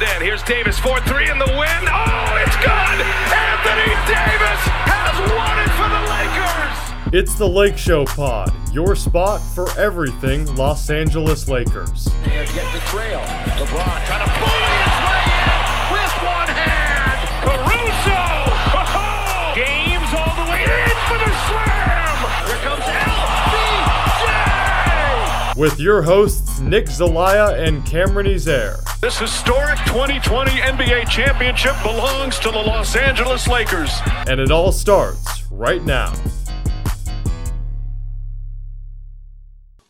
And here's Davis, 4-3 in the win. Oh, it's good! Anthony Davis has won it for the Lakers! It's the Lake Show Pod, your spot for everything Los Angeles Lakers. And get the trail. LeBron trying to bully his way in with one hand. Caruso! Oh, Games all the way in for the slam! Here comes LBJ! With your hosts, Nick Zelaya and Cameron Ezair. This historic 2020 NBA championship belongs to the Los Angeles Lakers. And it all starts right now.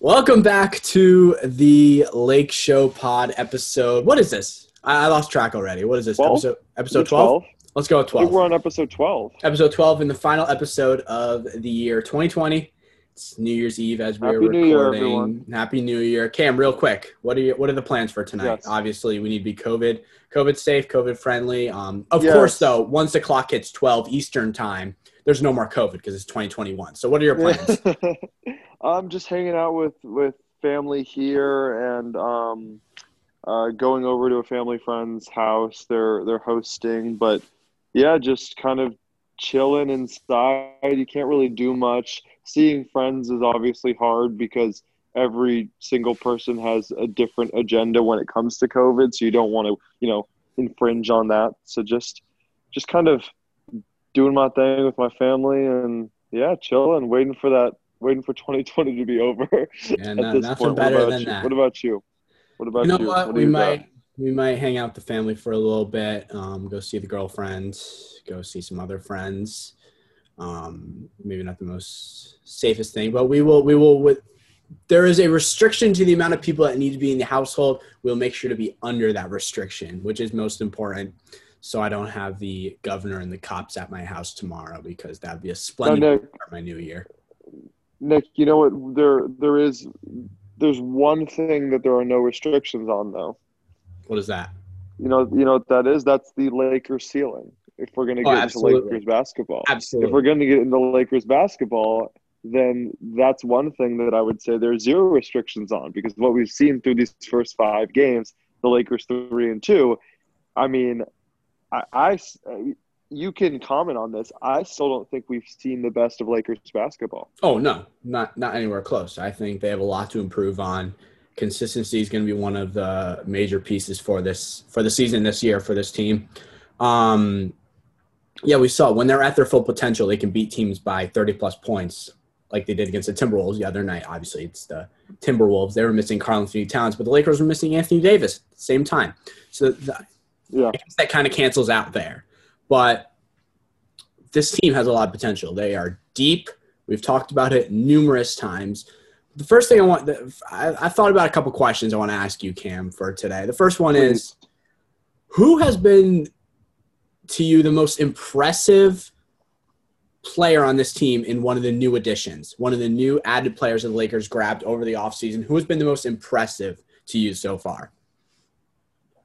Welcome back to the Lake Show Pod episode. What is this? I I lost track already. What is this? 12? Episode episode Is it 12? Let's go with 12. we're on episode 12. Episode 12 in the final episode of the year 2020. It's New Year's Eve as we're Happy New Year, recording. everyone. Happy New Year. Cam, real quick, what are you, what are the plans for tonight? Yes. Obviously, we need to be COVID COVID safe, COVID friendly. Um, of Yes. course, though, once the clock hits 12 Eastern time, there's no more COVID because it's 2021. So, what are your plans? I'm just hanging out with with family here and um, uh, going over to a family friend's house. They're they're hosting, but yeah, just kind of chilling inside. You can't really do much. Seeing friends is obviously hard because every single person has a different agenda when it comes to COVID. So you don't want to, you know, infringe on that. So just just kind of doing my thing with my family and yeah, chilling, waiting for that, waiting for 2020 to be over. Yeah, at no- this nothing point. What better about than you? that. What about you? What about you know you? what? do we you might got? We might hang out with the family for a little bit. Um, go see the girlfriend. Go see some other friends. Um, maybe not the most safest thing, but we will we will with. There is a restriction to the amount of people that need to be in the household. We'll make sure to be under that restriction, which is most important. So I don't have the governor and the cops at my house tomorrow because that'd be a splendid Nick. start of my new year. Nick, you know what? There, there is, there's one thing that there are no restrictions on, though. What is that? You know, you know what that is? That's the Lakers ceiling. If we're going to Oh, get into. Lakers basketball, Absolutely. if we're going to get into Lakers basketball, then that's one thing that I would say there's zero restrictions on because what we've seen through these first five games, the Lakers three and two, I mean, I, I uh, you can comment on this. I still don't think we've seen the best of Lakers basketball. Oh no, not not anywhere close. I think they have a lot to improve on. Consistency is going to be one of the major pieces for this for the season this year for this team. Um, yeah, we saw when they're at their full potential, they can beat teams by 30 plus points, like they did against the Timberwolves the other night. Obviously, it's the Timberwolves. They were missing Karl-Anthony Towns, but the Lakers were missing Anthony Davis at the same time. So the, Yeah. I guess that kind of cancels out there. But this team has a lot of potential. They are deep. We've talked about it numerous times. The first thing I want, I, I thought about a couple questions I want to ask you, Cam, for today. The first one is Who has been to you the most impressive player on this team in one of the new additions, one of the new added players that the Lakers grabbed over the offseason? Who has been the most impressive to you so far?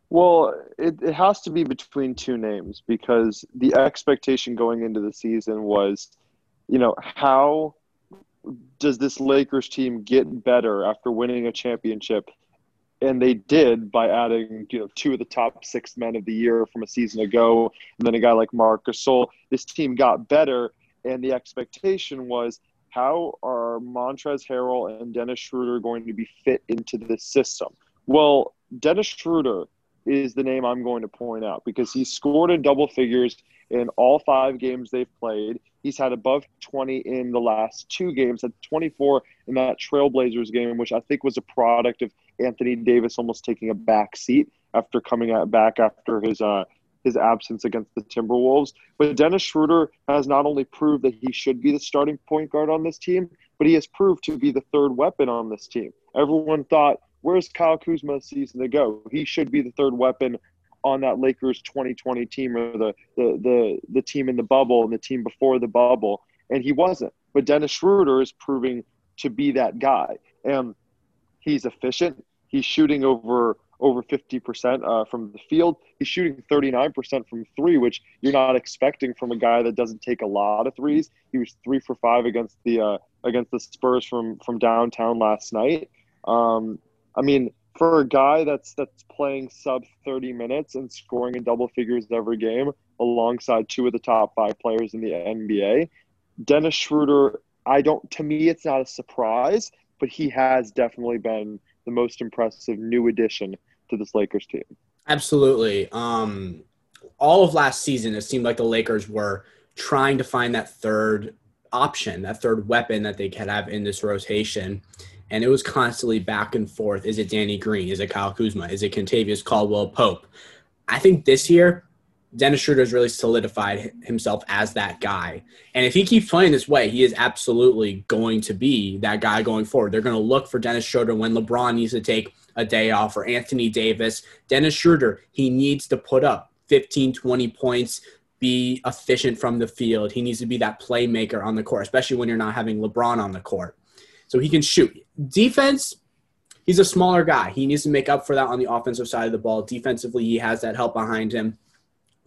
Well, it, it has to be between two names because the expectation going into the season was, you know, how does this Lakers team get better after winning a championship? And they did by adding, you know, two of the top six men of the year from a season ago, and then a guy like Marc Gasol. This team got better, and the expectation was, how are Montrezl Harrell and Dennis Schroeder going to be fit into this system? Well, Dennis Schroeder is the name I'm going to point out because he's scored in double figures in all five games they've played. He's had above 20 in the last two games, had 24 in that Trailblazers game, which I think was a product of Anthony Davis almost taking a back seat after coming out back after his uh, his absence against the Timberwolves. But Dennis Schroeder has not only proved that he should be the starting point guard on this team, but he has proved to be the third weapon on this team. Everyone thought Where's Kyle Kuzma season ago? He should be the third weapon on that Lakers 2020 team or the, the the the team in the bubble and the team before the bubble, and he wasn't. But Dennis Schroeder is proving to be that guy, and he's efficient. He's shooting over over 50% uh, from the field. He's shooting 39% from three, which you're not expecting from a guy that doesn't take a lot of threes. He was three for five against the uh, against the Spurs from from downtown last night. Um, I mean, for a guy that's that's playing sub 30 minutes and scoring in double figures every game alongside two of the top five players in the NBA, Dennis Schroeder, I don't to me it's not a surprise, but he has definitely been the most impressive new addition to this Lakers team. Absolutely. Um, all of last season, it seemed like the Lakers were trying to find that third option, that third weapon that they could have in this rotation. And it was constantly back and forth. Is it Danny Green? Is it Kyle Kuzma? Is it Kentavious Caldwell Pope? I think this year, Dennis Schroeder has really solidified himself as that guy. And if he keeps playing this way, he is absolutely going to be that guy going forward. They're going to look for Dennis Schroeder when LeBron needs to take a day off or Anthony Davis. Dennis Schroeder, he needs to put up 15, 20 points, be efficient from the field. He needs to be that playmaker on the court, especially when you're not having LeBron on the court. So he can shoot. Defense, he's a smaller guy. He needs to make up for that on the offensive side of the ball. Defensively, he has that help behind him.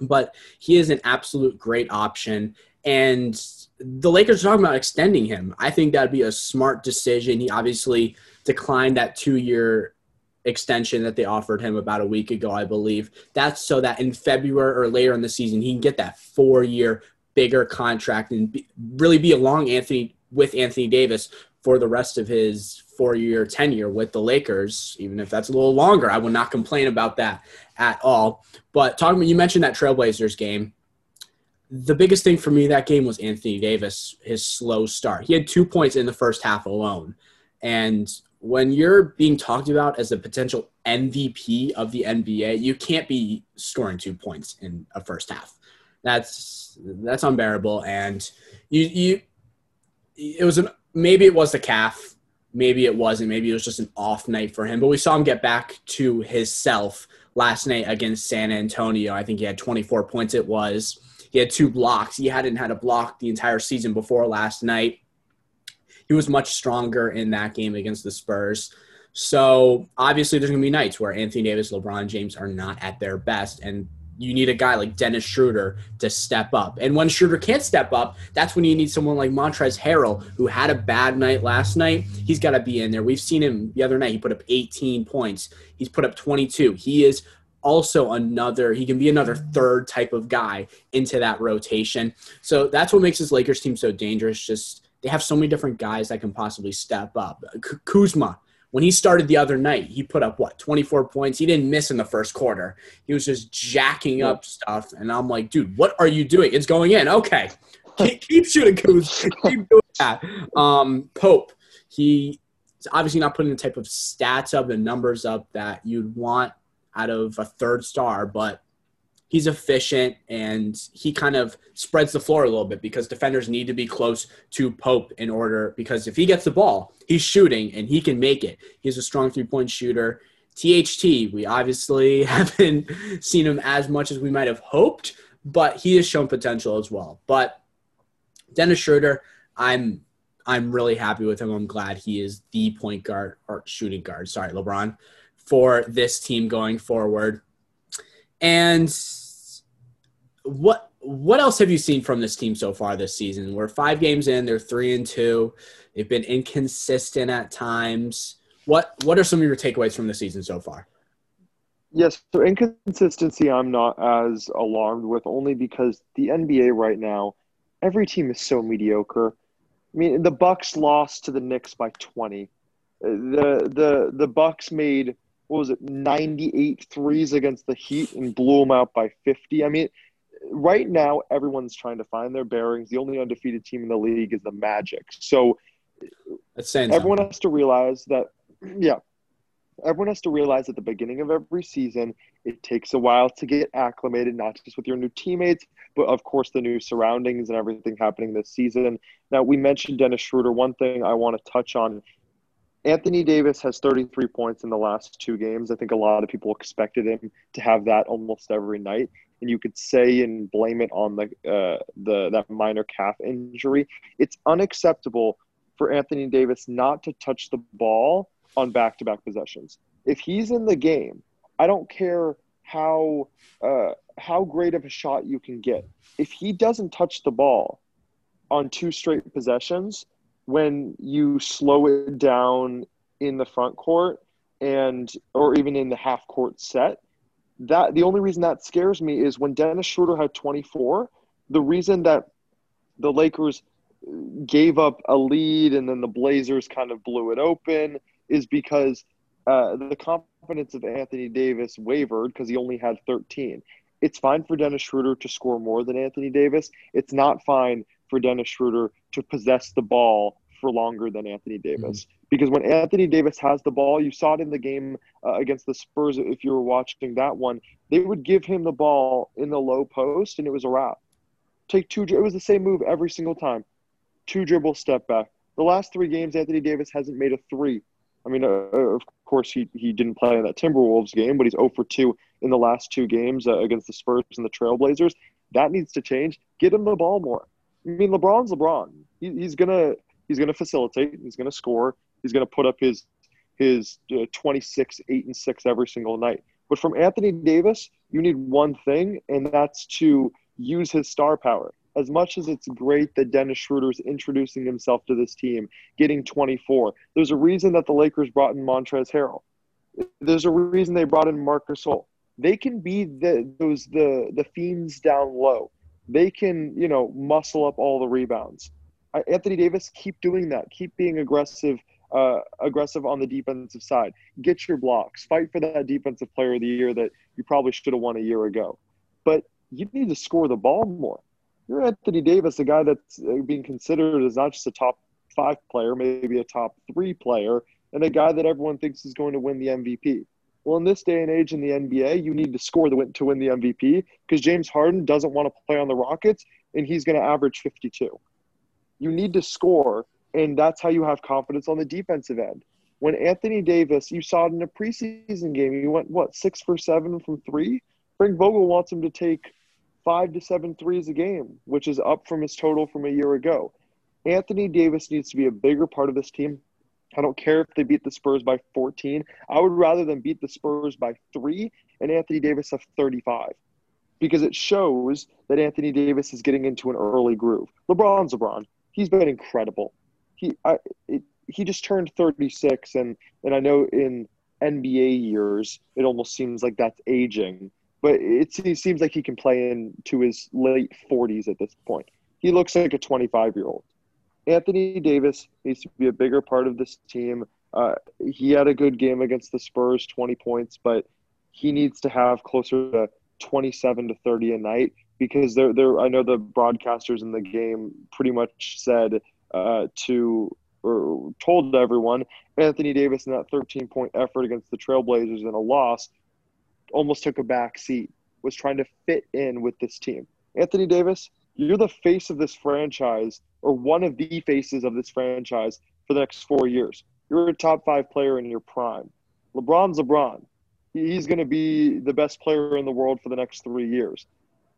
But he is an absolute great option. And the Lakers are talking about extending him. I think that'd be a smart decision. He obviously declined that two year extension that they offered him about a week ago, I believe. That's so that in February or later in the season, he can get that four year bigger contract and be, really be along Anthony with Anthony Davis for the rest of his four year tenure with the Lakers, even if that's a little longer. I would not complain about that at all. But talking about, you mentioned that Trailblazers game. The biggest thing for me that game was Anthony Davis, his slow start. He had two points in the first half alone. And when you're being talked about as a potential MVP of the NBA, you can't be scoring two points in a first half. That's that's unbearable. And you you it was an maybe it was the calf, maybe it wasn't, maybe it was just an off night for him. But we saw him get back to his self last night against San Antonio. I think he had 24 points. It was he had two blocks. He hadn't had a block the entire season before last night he was much stronger in that game against the Spurs. So obviously, there's going to be nights where Anthony Davis, LeBron James are not at their best, and you need a guy like Dennis Schroeder to step up. And when Schroeder can't step up, that's when you need someone like Montrezl Harrell, who had a bad night last night. He's got to be in there. We've seen him the other night. He put up 18 points. He's put up 22. He is also another he can be another third type of guy into that rotation so that's what makes this lakers team so dangerous just they have so many different guys that can possibly step up. Kuzma, when he started the other night, he put up what 24 points. He didn't miss in the first quarter. He was just jacking up stuff, and I'm like, dude, what are you doing? It's going in. Okay, keep, keep shooting, Kuz. keep doing that. Um, Pope, he's obviously not putting the type of stats up, the numbers up that you'd want out of a third star, but he's efficient and he kind of spreads the floor a little bit because defenders need to be close to Pope in order because if he gets the ball, he's shooting and he can make it. He's a strong three point shooter. THT, we obviously haven't seen him as much as we might have hoped, but he has shown potential as well. But Dennis Schroeder, I'm I'm really happy with him. I'm glad he is the point guard or shooting guard, sorry, LeBron, for this team going forward. And what what else have you seen from this team so far this season? We're five games in, they're three and two. They've been inconsistent at times. What what are some of your takeaways from the season so far? Yes, so inconsistency I'm not as alarmed with only because the NBA right now, every team is so mediocre. I mean, the Bucks lost to the Knicks by 20. The the the Bucks made what was it 98 threes against the Heat and blew them out by 50. I mean, right now everyone's trying to find their bearings. The only undefeated team in the league is the Magic. So everyone has to realize that yeah, everyone has to realize at the beginning of every season it takes a while to get acclimated not just with your new teammates but of course the new surroundings and everything happening this season. Now we mentioned dennis schroeder. One thing i want to touch on anthony davis has 33 points in the last two games. I think a lot of people expected him to have that almost every night and you could say and blame it on the uh, the that minor calf injury. It's unacceptable for Anthony Davis not to touch the ball on back-to-back possessions. If he's in the game, I don't care how uh, how great of a shot you can get. If he doesn't touch the ball on two straight possessions, when you slow it down in the front court and or even in the half court set. That the only reason that scares me is when Dennis Schroeder had 24. The reason that the Lakers gave up a lead and then the Blazers kind of blew it open is because uh, the confidence of Anthony Davis wavered because he only had 13. It's fine for Dennis Schroeder to score more than Anthony Davis. It's not fine for Dennis Schroeder to possess the ball for longer than Anthony Davis. Mm-hmm. Because when Anthony Davis has the ball, you saw it in the game uh, against the Spurs. If you were watching that one, they would give him the ball in the low post, and it was a wrap. Take two. It was the same move every single time. Two dribble, step back. The last three games, Anthony Davis hasn't made a three. I mean, uh, uh of course, he, he didn't play in that Timberwolves game, but he's 0 for 2 in the last two games uh, against the Spurs and the Trailblazers. That needs to change. Get him the ball more. I mean, LeBron's LeBron. He, he's gonna he's gonna facilitate. He's gonna score. He's gonna put up his his uh, 26, eight and six every single night. But from Anthony Davis, you need one thing, and that's to use his star power. As much as it's great that Dennis Schroeder is introducing himself to this team, getting 24, there's a reason that the Lakers brought in Montrezl Harrell. There's a reason they brought in Marcus Gasol. They can be the those the the fiends down low. They can you know muscle up all the rebounds. Anthony Davis, keep doing that. Keep being aggressive uh, aggressive on the defensive side. Get your blocks. Fight for that defensive player of the year that you probably should have won a year ago. But you need to score the ball more. You're Anthony Davis, a guy that's uh, being considered as not just a top five player, maybe a top three player, and a guy that everyone thinks is going to win the MVP. Well, in this day and age in the NBA, you need to score the win to win the MVP because James Harden doesn't want to play on the Rockets and he's going to average 52. You need to score, and that's how you have confidence on the defensive end. When Anthony Davis, you saw it in a preseason game, he went, what, six for seven from three? Frank Vogel wants him to take five to seven threes a game, which is up from his total from a year ago. Anthony Davis needs to be a bigger part of this team. I don't care if they beat the Spurs by 14. I would rather than beat the Spurs by three and Anthony Davis have 35 because it shows that Anthony Davis is getting into an early groove. LeBron's LeBron. He's been incredible. He he just turned 36 and and I know in NBA years it almost seems like that's aging, but it, it seems like he can play into his late 40s at this point. He looks like a 25 year old. Anthony Davis needs to be a bigger part of this team. Uh, he had a good game against the Spurs, 20 points, but he needs to have closer to 27 to 30 a night because they're, they're I know the broadcasters in the game pretty much said uh, to or told everyone Anthony Davis in that 13 point effort against the Trailblazers in a loss almost took a back seat, was trying to fit in with this team. Anthony Davis, you're the face of this franchise or one of the faces of this franchise for the next four years. You're a top five player in your prime. LeBron's LeBron. He's going to be the best player in the world for the next three years.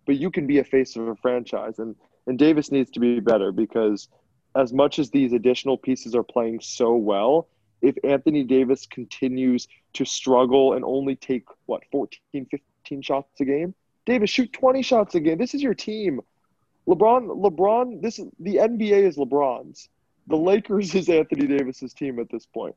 But you can be a face of a franchise. And, and Davis needs to be better because as much as these additional pieces are playing so well, if Anthony Davis continues to struggle and only take, what, 14, 15 shots a game, Davis, shoot 20 shots a game. This is your team. LeBron, LeBron, this is the NBA is LeBron's. The Lakers is Anthony Davis's team at this point.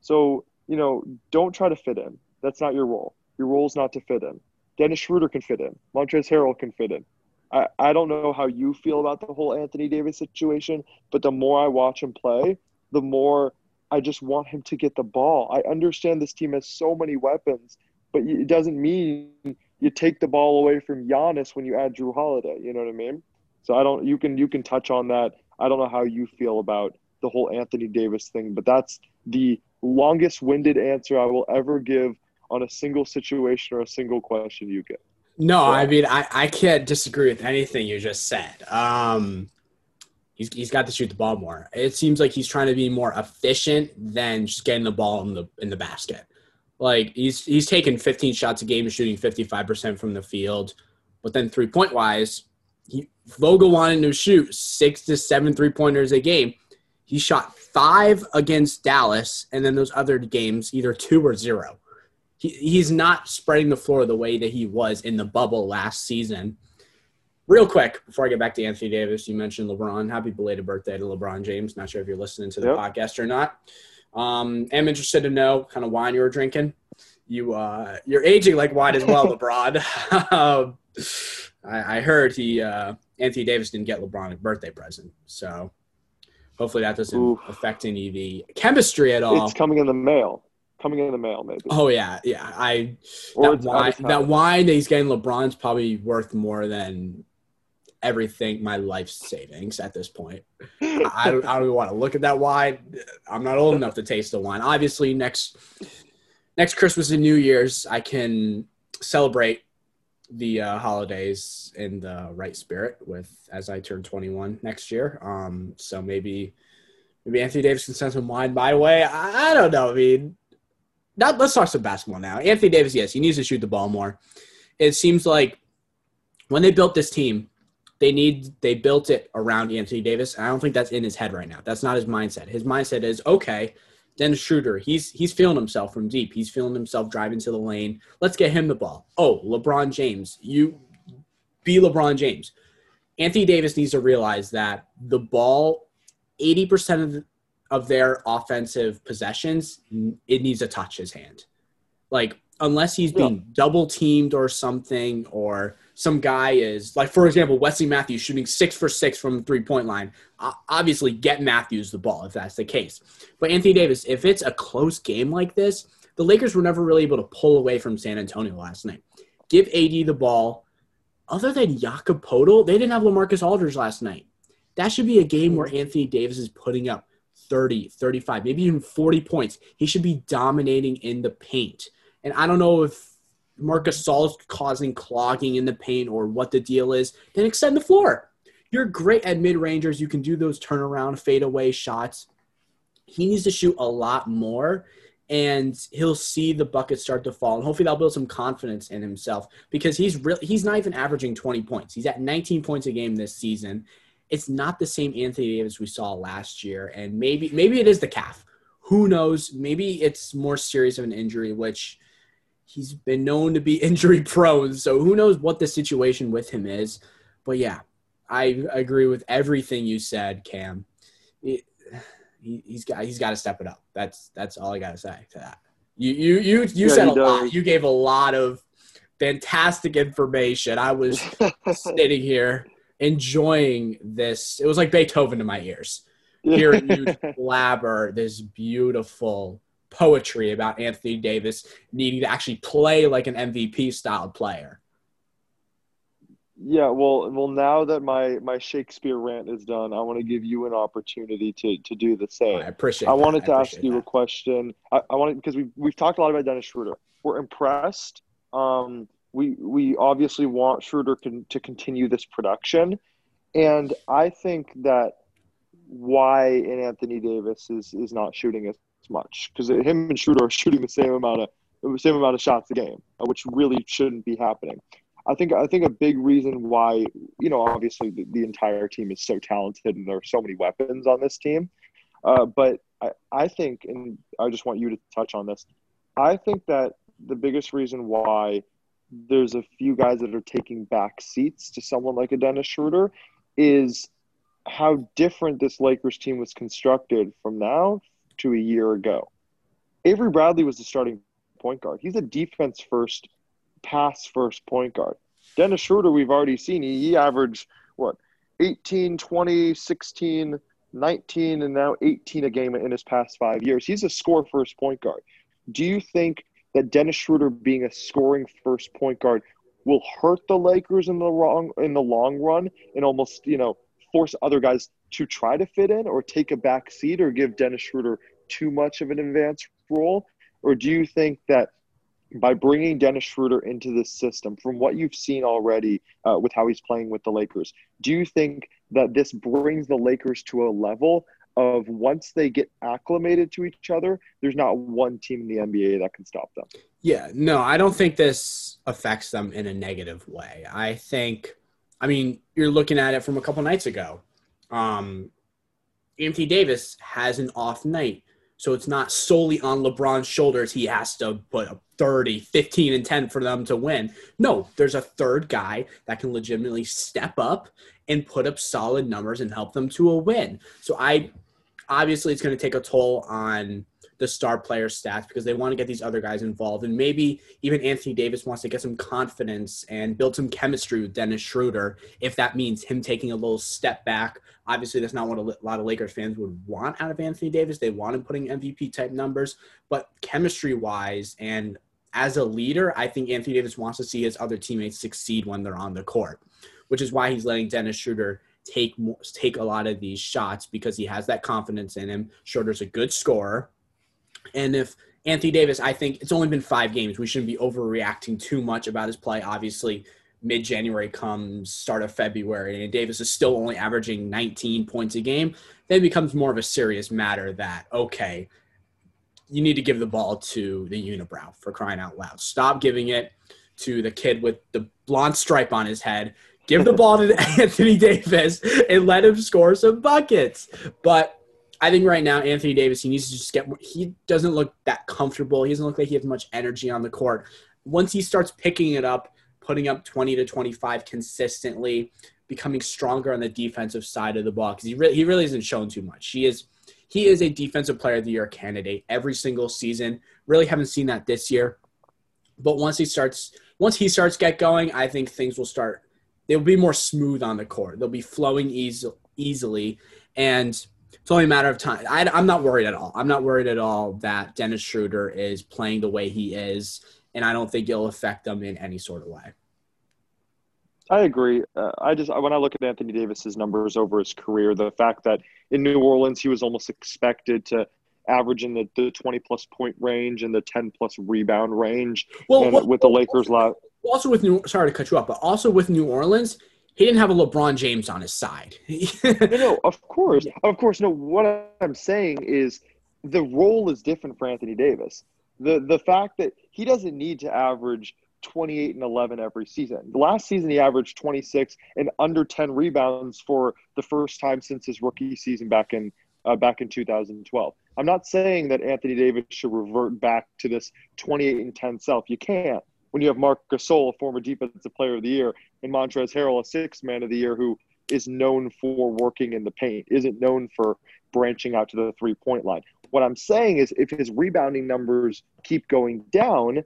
So, you know, don't try to fit in. That's not your role. Your role is not to fit in. Dennis Schroeder can fit in. Montrezl Harrell can fit in. I, I don't know how you feel about the whole Anthony Davis situation, but the more I watch him play, the more I just want him to get the ball. I understand this team has so many weapons, but it doesn't mean you take the ball away from Giannis when you add Jrue Holiday. You know what I mean? So I don't. You can you can touch on that. I don't know how you feel about the whole Anthony Davis thing, but that's the longest winded answer I will ever give on a single situation or a single question you get. No, I mean I, I can't disagree with anything you just said. Um, he's he's got to shoot the ball more. It seems like he's trying to be more efficient than just getting the ball in the in the basket. Like he's he's taking 15 shots a game and shooting 55% from the field, but then three point wise, he, Vogel wanted to shoot six to seven three pointers a game. He shot five against Dallas, and then those other games, either two or zero. He, he's not spreading the floor the way that he was in the bubble last season. Real quick, before I get back to Anthony Davis, you mentioned LeBron. Happy belated birthday to LeBron James. Not sure if you're listening to the yep. podcast or not. Um, am interested to know kind of wine you were drinking. You uh, you're aging like wine as well, LeBron. um, I, I heard he uh, Anthony Davis didn't get LeBron a birthday present, so hopefully that doesn't Oof. affect any of the chemistry at all. It's coming in the mail. Coming in the mail, maybe. Oh yeah, yeah. I or that wine, that wine that he's getting LeBron's probably worth more than everything my life savings at this point. I don't, I don't even want to look at that wine. I'm not old enough to taste the wine. Obviously, next next Christmas and New Year's, I can celebrate the uh, holidays in the right spirit with as I turn 21 next year. Um, so maybe maybe Anthony Davis can send some wine my way. I, I don't know. I mean, not, let's talk some basketball now. Anthony Davis, yes, he needs to shoot the ball more. It seems like when they built this team, they need they built it around Anthony Davis. I don't think that's in his head right now. That's not his mindset. His mindset is okay. Dennis Schroeder, he's he's feeling himself from deep. He's feeling himself driving to the lane. Let's get him the ball. Oh, LeBron James, you be LeBron James. Anthony Davis needs to realize that the ball, eighty percent of of their offensive possessions, it needs to touch his hand. Like unless he's being double teamed or something, or some guy is like, for example, Wesley Matthews shooting six for six from the three point line. Obviously, get Matthews the ball if that's the case. But Anthony Davis, if it's a close game like this, the Lakers were never really able to pull away from San Antonio last night. Give AD the ball. Other than Jakob Poeltl, they didn't have LaMarcus Aldridge last night. That should be a game hmm. where Anthony Davis is putting up 30, 35, maybe even 40 points. He should be dominating in the paint. And I don't know if Marc Gasol's causing clogging in the paint or what the deal is. Then extend the floor. You're great at mid rangers. You can do those turnaround, fadeaway shots. He needs to shoot a lot more, and he'll see the buckets start to fall. And hopefully, that'll build some confidence in himself because he's really he's not even averaging 20 points. He's at 19 points a game this season. It's not the same Anthony Davis we saw last year, and maybe maybe it is the calf. Who knows? Maybe it's more serious of an injury, which he's been known to be injury prone. So who knows what the situation with him is? But yeah, I agree with everything you said, Cam. He, he's got he's got to step it up. That's that's all I got to say to that. You you you you Yeah, said a he lot. You gave a lot of fantastic information. I was sitting here enjoying this. It was like Beethoven to my ears hearing you blabber this beautiful poetry about Anthony Davis needing to actually play like an MVP style player. Yeah, well, well. Now that my my Shakespeare rant is done, I want to give you an opportunity to to do the same. I appreciate. I that. wanted to ask appreciate you a question. I, I wanted because we've we've talked a lot about Dennis Schroeder. We're impressed. Um, we we obviously want Schroeder con- to continue this production, and I think that why in Anthony Davis is is not shooting as much because him and Schroeder are shooting the same amount of same amount of shots a game, uh, which really shouldn't be happening. I think I think a big reason why you know obviously the, the entire team is so talented and there are so many weapons on this team, uh, but I, I think and I just want you to touch on this. I think that the biggest reason why there's a few guys that are taking back seats to someone like a Dennis Schroeder is how different this Lakers team was constructed from now to a year ago. Avery Bradley was the starting point guard. He's a defense first, pass first point guard. Dennis Schroeder, we've already seen, he, he averaged what, 18, 20, 16, 19, and now 18 a game in his past five years. He's a score first point guard. Do you think that Dennis Schroeder being a scoring first point guard will hurt the Lakers in the wrong in the long run and almost, you know, force other guys to try to fit in or take a back seat or give Dennis Schroeder too much of an advanced role? Or do you think that by bringing Dennis Schroeder into this system, from what you've seen already uh, with how he's playing with the Lakers, do you think that this brings the Lakers to a level of once they get acclimated to each other, there's not one team in the NBA that can stop them? Yeah, no, I don't think this affects them in a negative way. I think, I mean, you're looking at it from a couple nights ago. Um, Anthony Davis has an off night, so it's not solely on LeBron's shoulders. He has to put up 30, 15, and 10 for them to win. No, there's a third guy that can legitimately step up and put up solid numbers and help them to a win. So I obviously it's going to take a toll on the star player stats because they want to get these other guys involved. And maybe even Anthony Davis wants to get some confidence and build some chemistry with Dennis Schroeder if that means him taking a little step back. Obviously, that's not what a lot of Lakers fans would want out of Anthony Davis. They want him putting MVP type numbers, but chemistry wise and as a leader, I think Anthony Davis wants to see his other teammates succeed when they're on the court, which is why he's letting Dennis Schroeder take take a lot of these shots because he has that confidence in him. Schroeder's a good scorer, and if Anthony Davis, I think it's only been five games. We shouldn't be overreacting too much about his play. Obviously, mid January comes, start of February, and Davis is still only averaging 19 points a game. Then it becomes more of a serious matter that okay, you need to give the ball to the unibrow for crying out loud. Stop giving it to the kid with the blonde stripe on his head. Give the ball to Anthony Davis and let him score some buckets. But I think right now Anthony Davis he needs to just get he doesn't look that comfortable. He doesn't look like he has much energy on the court. Once he starts picking it up, putting up 20 to 25 consistently, becoming stronger on the defensive side of the ball cuz he really he really hasn't shown too much. He is he is a defensive player of the year candidate every single season. Really haven't seen that this year. But once he starts once he starts get going, I think things will start they'll be more smooth on the court. They'll be flowing easy, easily and it's only a matter of time. I, am not worried at all. I'm not worried at all that Dennis Schroeder is playing the way he is, and I don't think it'll affect them in any sort of way. I agree. Uh, I just when I look at Anthony Davis's numbers over his career, the fact that in New Orleans he was almost expected to average in the, the 20 plus point range and the 10 plus rebound range. Well, well with the Lakers, also, also with New sorry to cut you up, but also with New Orleans, he didn't have a LeBron James on his side. no, no, of course, of course. No, what I'm saying is the role is different for Anthony Davis. The the fact that he doesn't need to average 28 and 11 every season. Last season, he averaged 26 and under 10 rebounds for the first time since his rookie season back in uh, back in 2012. I'm not saying that Anthony Davis should revert back to this 28 and 10 self. You can't when you have Marc Gasol, a former defensive player of the year, and Montrezl Harrell, a sixth man of the year, who is known for working in the paint, isn't known for branching out to the three point line. What I'm saying is, if his rebounding numbers keep going down,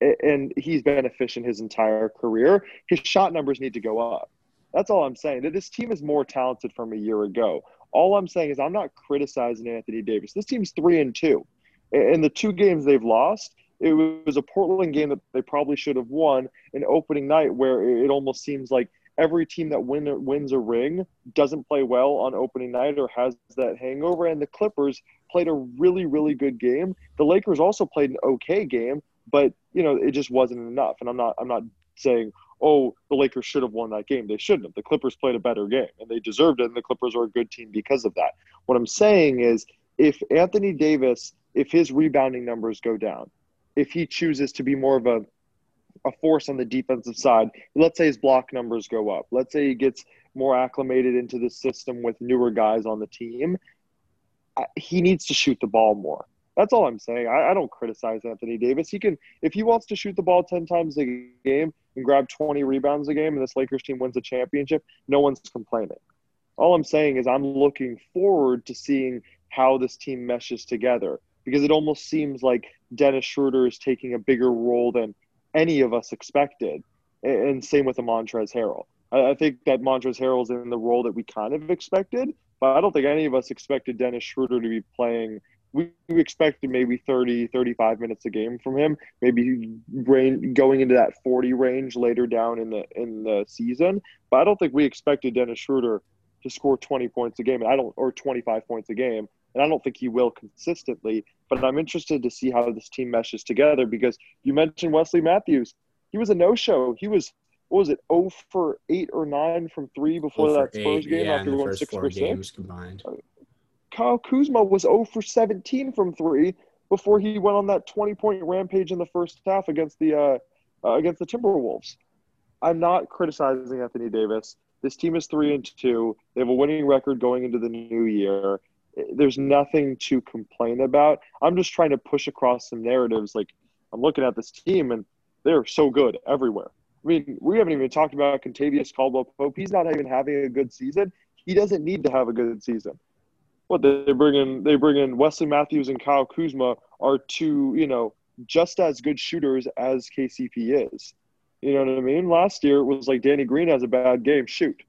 and he's been efficient his entire career, his shot numbers need to go up. That's all I'm saying. That this team is more talented from a year ago. All I'm saying is I'm not criticizing Anthony Davis. This team's three and two. In the two games they've lost, it was a Portland game that they probably should have won an opening night where it almost seems like every team that win, wins a ring doesn't play well on opening night or has that hangover. And the Clippers played a really, really good game. The Lakers also played an okay game, but you know it just wasn't enough. And I'm not I'm not saying oh the Lakers should have won that game. They shouldn't have. The Clippers played a better game and they deserved it. And the Clippers are a good team because of that. What I'm saying is if Anthony Davis if his rebounding numbers go down, if he chooses to be more of a a force on the defensive side. Let's say his block numbers go up. Let's say he gets more acclimated into the system with newer guys on the team. He needs to shoot the ball more. That's all I'm saying. I, I, don't criticize Anthony Davis. He can, if he wants to shoot the ball 10 times a game and grab 20 rebounds a game and this Lakers team wins a championship, no one's complaining. All I'm saying is I'm looking forward to seeing how this team meshes together because it almost seems like Dennis Schroeder is taking a bigger role than any of us expected. And same with the Montrezl Harrell. I think that Harrell is in the role that we kind of expected, but I don't think any of us expected Dennis Schroeder to be playing we expected maybe 30 35 minutes a game from him maybe going into that 40 range later down in the in the season but i don't think we expected dennis schroeder to score 20 points a game i don't or 25 points a game and i don't think he will consistently but i'm interested to see how this team meshes together because you mentioned wesley matthews he was a no-show he was what was it 0 for 8 or 9 from 3 before that spurs eight, game yeah, after going 6 for 6 combined Kyle Kuzma was 0 for 17 from three before he went on that 20 point rampage in the first half against the uh, uh, against the Timberwolves. I'm not criticizing Anthony Davis. This team is three and two. They have a winning record going into the new year. There's nothing to complain about. I'm just trying to push across some narratives. Like I'm looking at this team and they're so good everywhere. I mean, we haven't even talked about Kentavious Caldwell Pope. He's not even having a good season. He doesn't need to have a good season what they bring in they bring in Wesley Matthews and Kyle Kuzma are two, you know, just as good shooters as KCP is. You know what I mean? Last year it was like Danny Green has a bad game. Shoot.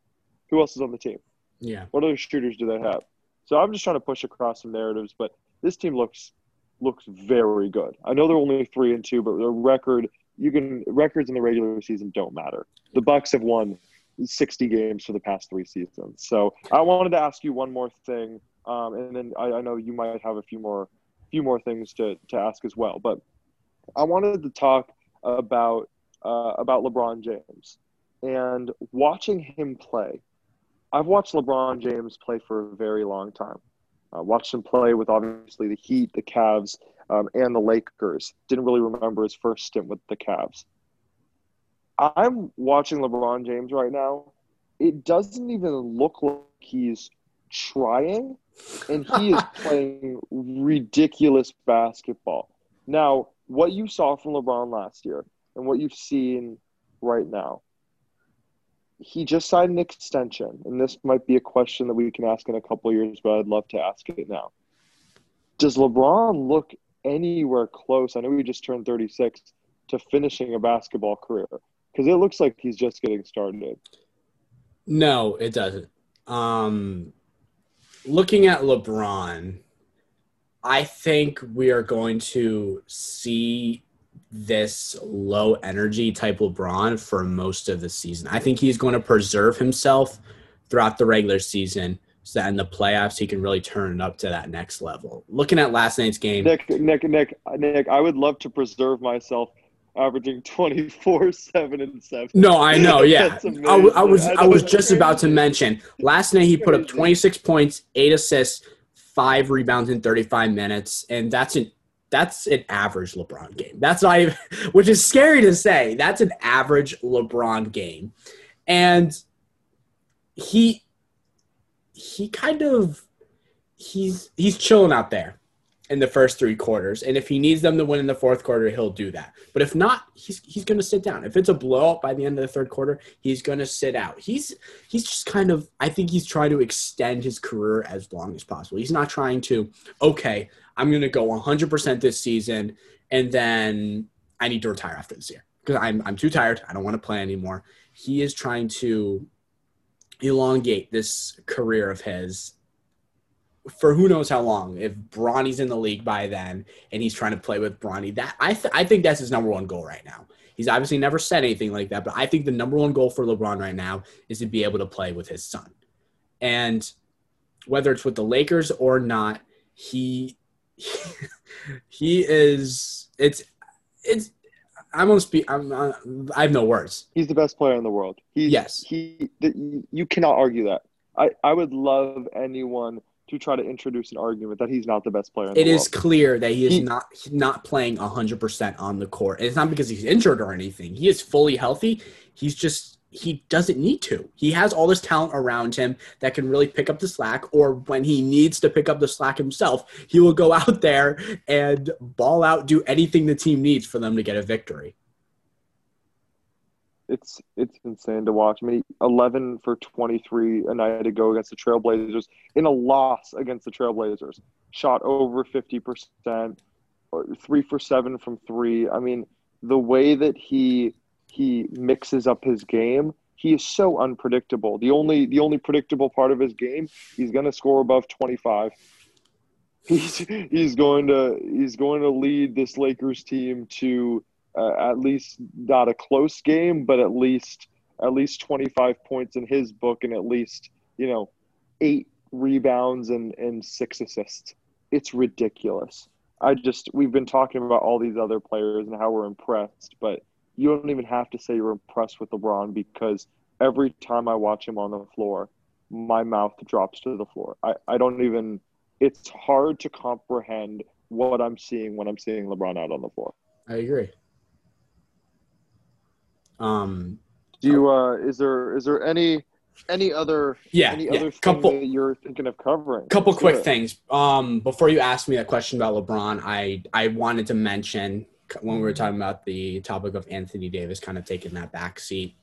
Who else is on the team? Yeah. What other shooters do they have? So I'm just trying to push across some narratives, but this team looks looks very good. I know they're only three and two, but their record you can records in the regular season don't matter. The Bucks have won 60 games for the past three seasons. So I wanted to ask you one more thing, um, and then I, I know you might have a few more few more things to to ask as well. But I wanted to talk about uh, about LeBron James and watching him play. I've watched LeBron James play for a very long time. I watched him play with obviously the Heat, the Cavs, um, and the Lakers. Didn't really remember his first stint with the Cavs. I'm watching LeBron James right now. It doesn't even look like he's trying, and he is playing ridiculous basketball. Now, what you saw from LeBron last year and what you've seen right now, he just signed an extension, and this might be a question that we can ask in a couple years, but I'd love to ask it now. Does LeBron look anywhere close? I know he just turned 36 to finishing a basketball career because it looks like he's just getting started. No, it doesn't. Um, looking at LeBron, I think we are going to see this low energy type LeBron for most of the season. I think he's going to preserve himself throughout the regular season so that in the playoffs he can really turn it up to that next level. Looking at last night's game, Nick, Nick, Nick, Nick, I would love to preserve myself averaging 24 7 and 7 No, I know. Yeah, I, I was. I I, was just about to mention. Last night he put up 26 points, eight assists, five rebounds in 35 minutes, and that's an that's an average LeBron game. That's not even, which is scary to say. That's an average LeBron game, and he he kind of he's he's chilling out there in the first three quarters. And if he needs them to win in the fourth quarter, he'll do that. But if not, he's he's gonna sit down. If it's a blowout by the end of the third quarter, he's gonna sit out. He's he's just kind of I think he's trying to extend his career as long as possible. He's not trying to, okay, I'm gonna go 100 percent this season and then I need to retire after this year. Because I'm I'm too tired. I don't want to play anymore. He is trying to elongate this career of his for who knows how long. If Bronny's in the league by then and he's trying to play with Bronny, that I th- I think that's his number one goal right now. He's obviously never said anything like that, but I think the number one goal for LeBron right now is to be able to play with his son. And whether it's with the Lakers or not, he he is it's it's I'm gonna speak. I'm, uh, I have no words. He's the best player in the world. He's, Yes. He, th- you cannot argue that. I, I would love anyone to try to introduce an argument that he's not the best player in the world. is clear that he is He- not not playing 100% on the court. And it's not because he's injured or anything. He is fully healthy. He's just he doesn't need to. He has all this talent around him that can really pick up the slack or when he needs to pick up the slack himself, he will go out there and ball out do anything the team needs for them to get a victory. It's it's insane to watch. I mean, 11 for 23 a night ago against the Trailblazers in a loss against the Trailblazers. Shot over 50%, or three for seven from three. I mean, the way that he he mixes up his game, he is so unpredictable. The only the only predictable part of his game, he's going to score above 25. He's he's going to he's going to lead this Lakers team to uh, at least not a close game, but at least at least 25 points in his book and at least, you know, eight rebounds and, and six assists. It's ridiculous. I just we've been talking about all these other players and how we're impressed, but you don't even have to say you're impressed with LeBron because every time I watch him on the floor, my mouth drops to the floor. I, I don't even it's hard to comprehend what I'm seeing when I'm seeing LeBron out on the floor. I agree. Um Do you uh is there is there any any other Yeah, any yeah. other thing Couple- that you're thinking of covering? couple Let's quick things. Um, before you ask me that question about LeBron, I I wanted to mention when we were talking about the topic of Anthony Davis kind of taking that back seat.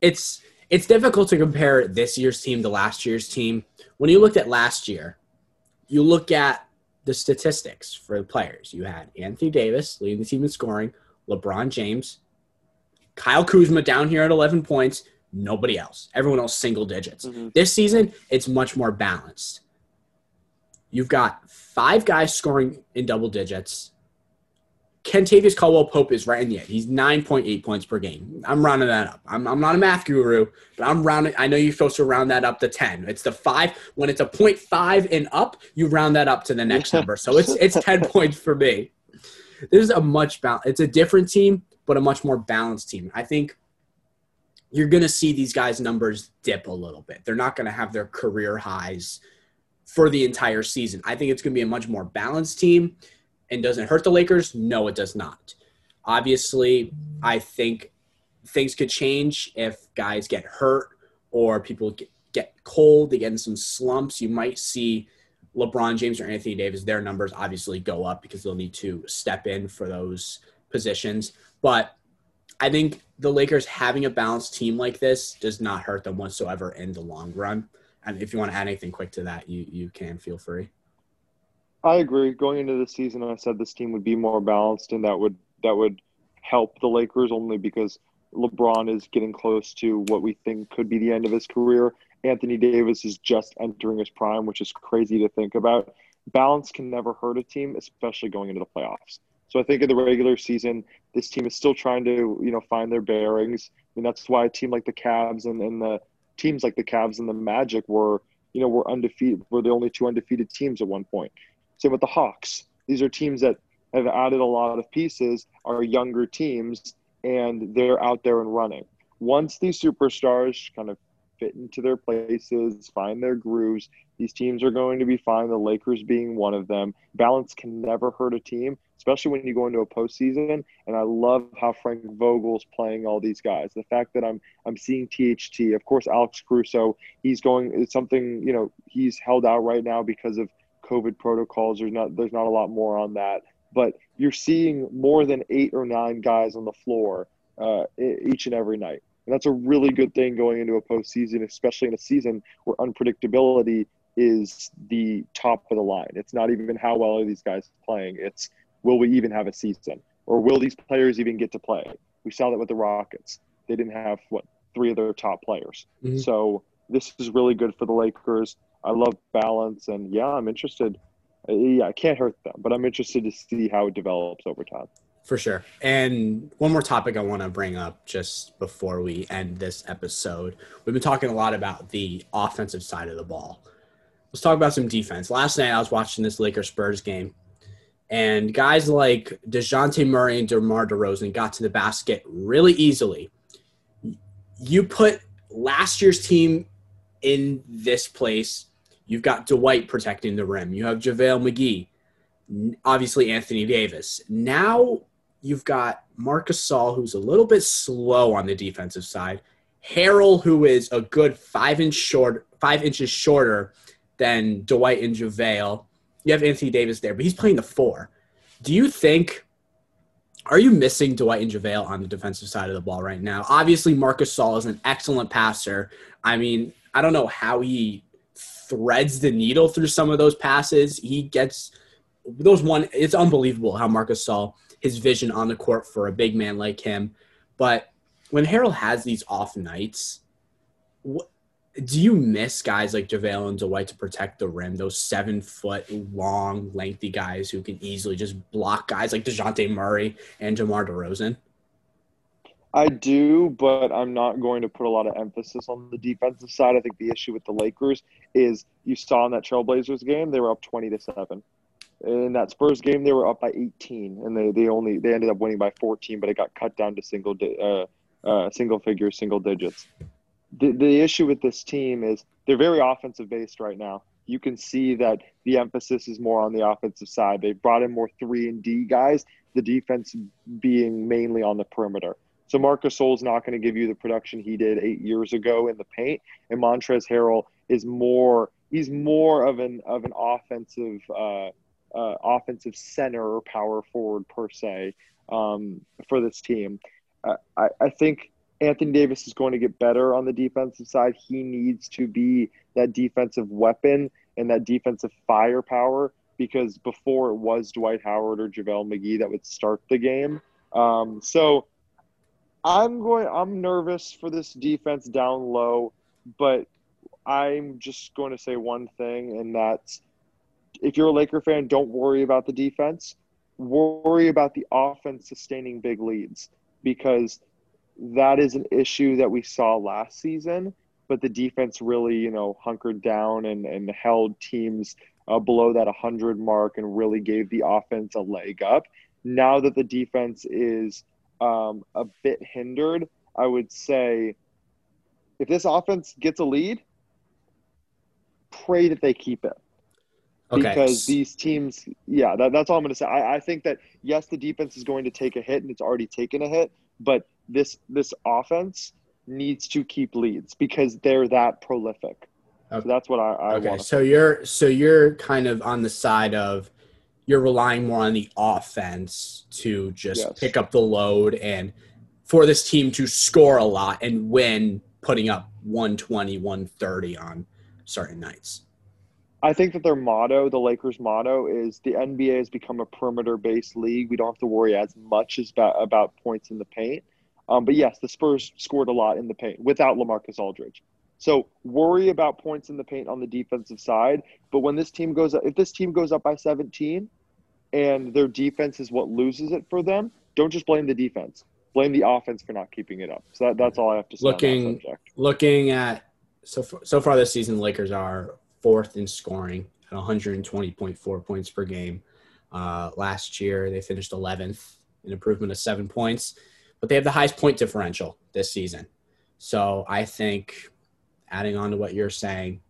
It's it's difficult to compare this year's team to last year's team. When you looked at last year, you look at the statistics for the players. You had Anthony Davis leading the team in scoring, LeBron James, Kyle Kuzma down here at 11 points, nobody else. Everyone else single digits. Mhm. This season, it's much more balanced. You've got five guys scoring in double digits. Kentavious Caldwell Pope is right in the end. He's 9.8 points per game. I'm rounding that up. I'm, I'm not a math guru, but I'm rounding. I know you're supposed to round that up to 10. It's the five. When it's a 0.5 and up, you round that up to the next number. So it's it's 10 points for me. This is a much bal- It's a different team, but a much more balanced team. I think you're going to see these guys' numbers dip a little bit. They're not going to have their career highs for the entire season. I think it's going to be a much more balanced team. And does it hurt the Lakers? No, it does not. Obviously, I think things could change if guys get hurt or people get, get cold, they get in some slumps. You might see LeBron James or Anthony Davis, their numbers obviously go up because they'll need to step in for those positions. But I think the Lakers having a balanced team like this does not hurt them whatsoever in the long run. And if you want to add anything quick to that, you you can feel free. I agree. Going into the season, I said this team would be more balanced, and that would that would help the Lakers only because LeBron is getting close to what we think could be the end of his career. Anthony Davis is just entering his prime, which is crazy to think about. Balance can never hurt a team, especially going into the playoffs. So I think in the regular season, this team is still trying to, you know, find their bearings. I mean, that's why a team like the Cavs and, and the teams like the Cavs and the Magic were, you know, were undefeated, were the only two undefeated teams at one point. Same with the Hawks. These are teams that have added a lot of pieces, are younger teams, and they're out there and running. Once these superstars kind of fit into their places, find their grooves, these teams are going to be fine. The Lakers being one of them. Balance can never hurt a team, especially when you go into a postseason. And I love how Frank Vogel's playing all these guys. The fact that I'm I'm seeing THT, of course, Alex Caruso. He's going. It's something you know. He's held out right now because of COVID protocols. There's not there's not a lot more on that, but you're seeing more than eight or nine guys on the floor uh, each and every night. And that's a really good thing going into a postseason, especially in a season where unpredictability is the top of the line. It's not even how well are these guys playing. It's will we even have a season or will these players even get to play? We saw that with the Rockets. They didn't have what three of their top players. Mhm. So this is really good for the Lakers. I love balance, and yeah, I'm interested. Yeah, I can't hurt them, but I'm interested to see how it develops over time. For sure. And one more topic I want to bring up just before we end this episode. We've been talking a lot about the offensive side of the ball. Let's talk about some defense. Last night I was watching this Lakers Spurs game, and guys like DeJounte Murray and DeMar DeRozan got to the basket really easily. You put last year's team in this place. You've got Dwight protecting the rim. You have JaVale McGee. Obviously, Anthony Davis. Now you've got Marc Gasol, who's a little bit slow on the defensive side. Harrell, who is a good five inch short, five inches shorter than Dwight and JaVale. You have Anthony Davis there, but he's playing the four. Do you think? Are you missing Dwight and JaVale on the defensive side of the ball right now? Obviously, Marc Gasol is an excellent passer. I mean, I don't know how he threads the needle through some of those passes. He gets those one. It's unbelievable how Marc Gasol his vision on the court for a big man like him. But when Harrell has these off nights, what, do you miss guys like JaVale and Dwight to protect the rim? Those seven foot long, lengthy guys who can easily just block guys like DeJounte Murray and DeMar DeRozan? I do, but I'm not going to put a lot of emphasis on the defensive side. I think the issue with the Lakers is you saw in that Trailblazers game, they were up 20 to 7. In that Spurs game, they were up by 18, and they, they only they ended up winning by 14, but it got cut down to single uh, uh, single figures, single digits. The, the issue with this team is they're very offensive based right now. You can see that the emphasis is more on the offensive side. They've brought in more three and D guys, the defense being mainly on the perimeter. So Marc Gasol's not going to give you the production he did eight years ago in the paint, and Montrezl Harrell is more. He's more of an of an offensive uh, uh, offensive center or power forward per se um, for this team. Uh, I, I think Anthony Davis is going to get better on the defensive side. He needs to be that defensive weapon and that defensive firepower because before it was Dwight Howard or JaVale McGee that would start the game. Um, so I'm going. I'm nervous for this defense down low, but I'm just going to say one thing, and that's if you're a Laker fan, don't worry about the defense. Worry about the offense sustaining big leads because that is an issue that we saw last season. But the defense really, you know, hunkered down and, and held teams uh, below that 100 mark and really gave the offense a leg up. Now that the defense is um, a bit hindered, I would say if this offense gets a lead, pray that they keep it. Okay. Because these teams, yeah, that, that's all I'm going to say. I, I think that yes, the defense is going to take a hit, and it's already taken a hit. But this this offense needs to keep leads because they're that prolific. Okay. So that's what I, I okay. want. So you're so you're kind of on the side of you're relying more on the offense to just Yes. pick up the load and for this team to score a lot and win putting up 120 130 on certain nights I think that their motto, the Lakers' motto, is the NBA has become a perimeter-based league. We don't have to worry as much as about, about points in the paint. Um, but yes, the Spurs scored a lot in the paint without LaMarcus Aldridge. So worry about points in the paint on the defensive side. But when this team goes up, if this team goes up by 17, and their defense is what loses it for them, don't just blame the defense. Blame the offense for not keeping it up. So that, that's all I have to say Looking- looking at so far, so far this season lakers are fourth in scoring at 120.4 points per game uh, last year they finished 11th an improvement of seven points but they have the highest point differential this season so i think adding on to what you're saying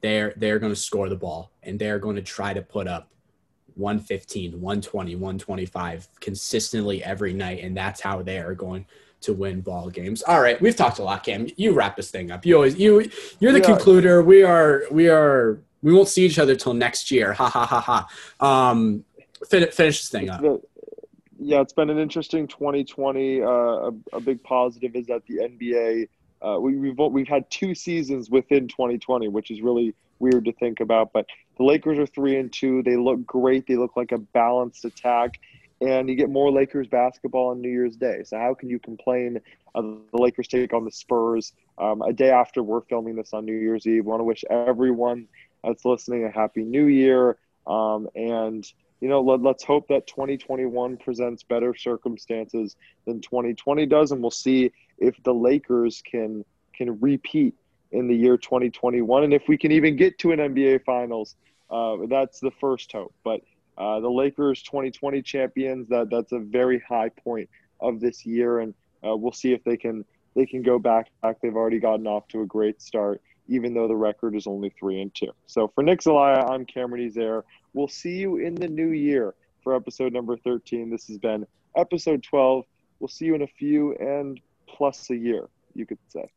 they're they're going to score the ball and they're going to try to put up 115 120 125 consistently every night and that's how they are going to win ball games. All right, we've talked a lot, Cam. You wrap this thing up. You always you you're the Yeah. concluder. We are we are we won't see each other till next year. Ha ha ha ha. Um, fin- finish this thing up. Yeah, it's been an interesting 2020. Uh, a, a big positive is that the NBA uh, we, we've we've had two seasons within 2020, which is really weird to think about. But the Lakers are three and two. They look great. They look like a balanced attack, and you get more Lakers basketball on New Year's Day. So how can you complain? Uh, the Lakers take on the Spurs um, a day after we're filming this on New Year's Eve. Want to wish everyone that's listening a happy New Year. Um, and you know, let, let's hope that 2021 presents better circumstances than 2020 does, and we'll see if the Lakers can can repeat in the year 2021, and if we can even get to an NBA Finals. Uh, that's the first hope. But uh, the Lakers 2020 champions, that that's a very high point of this year, and uh, we'll see if they can they can go back. back. They've already gotten off to a great start, even though the record is only three and two. So for Nick Zelaya, I'm Cameron Ezair. We'll see you in the new year for episode number 13. This has been episode 12. We'll see you in a few and plus a year, you could say.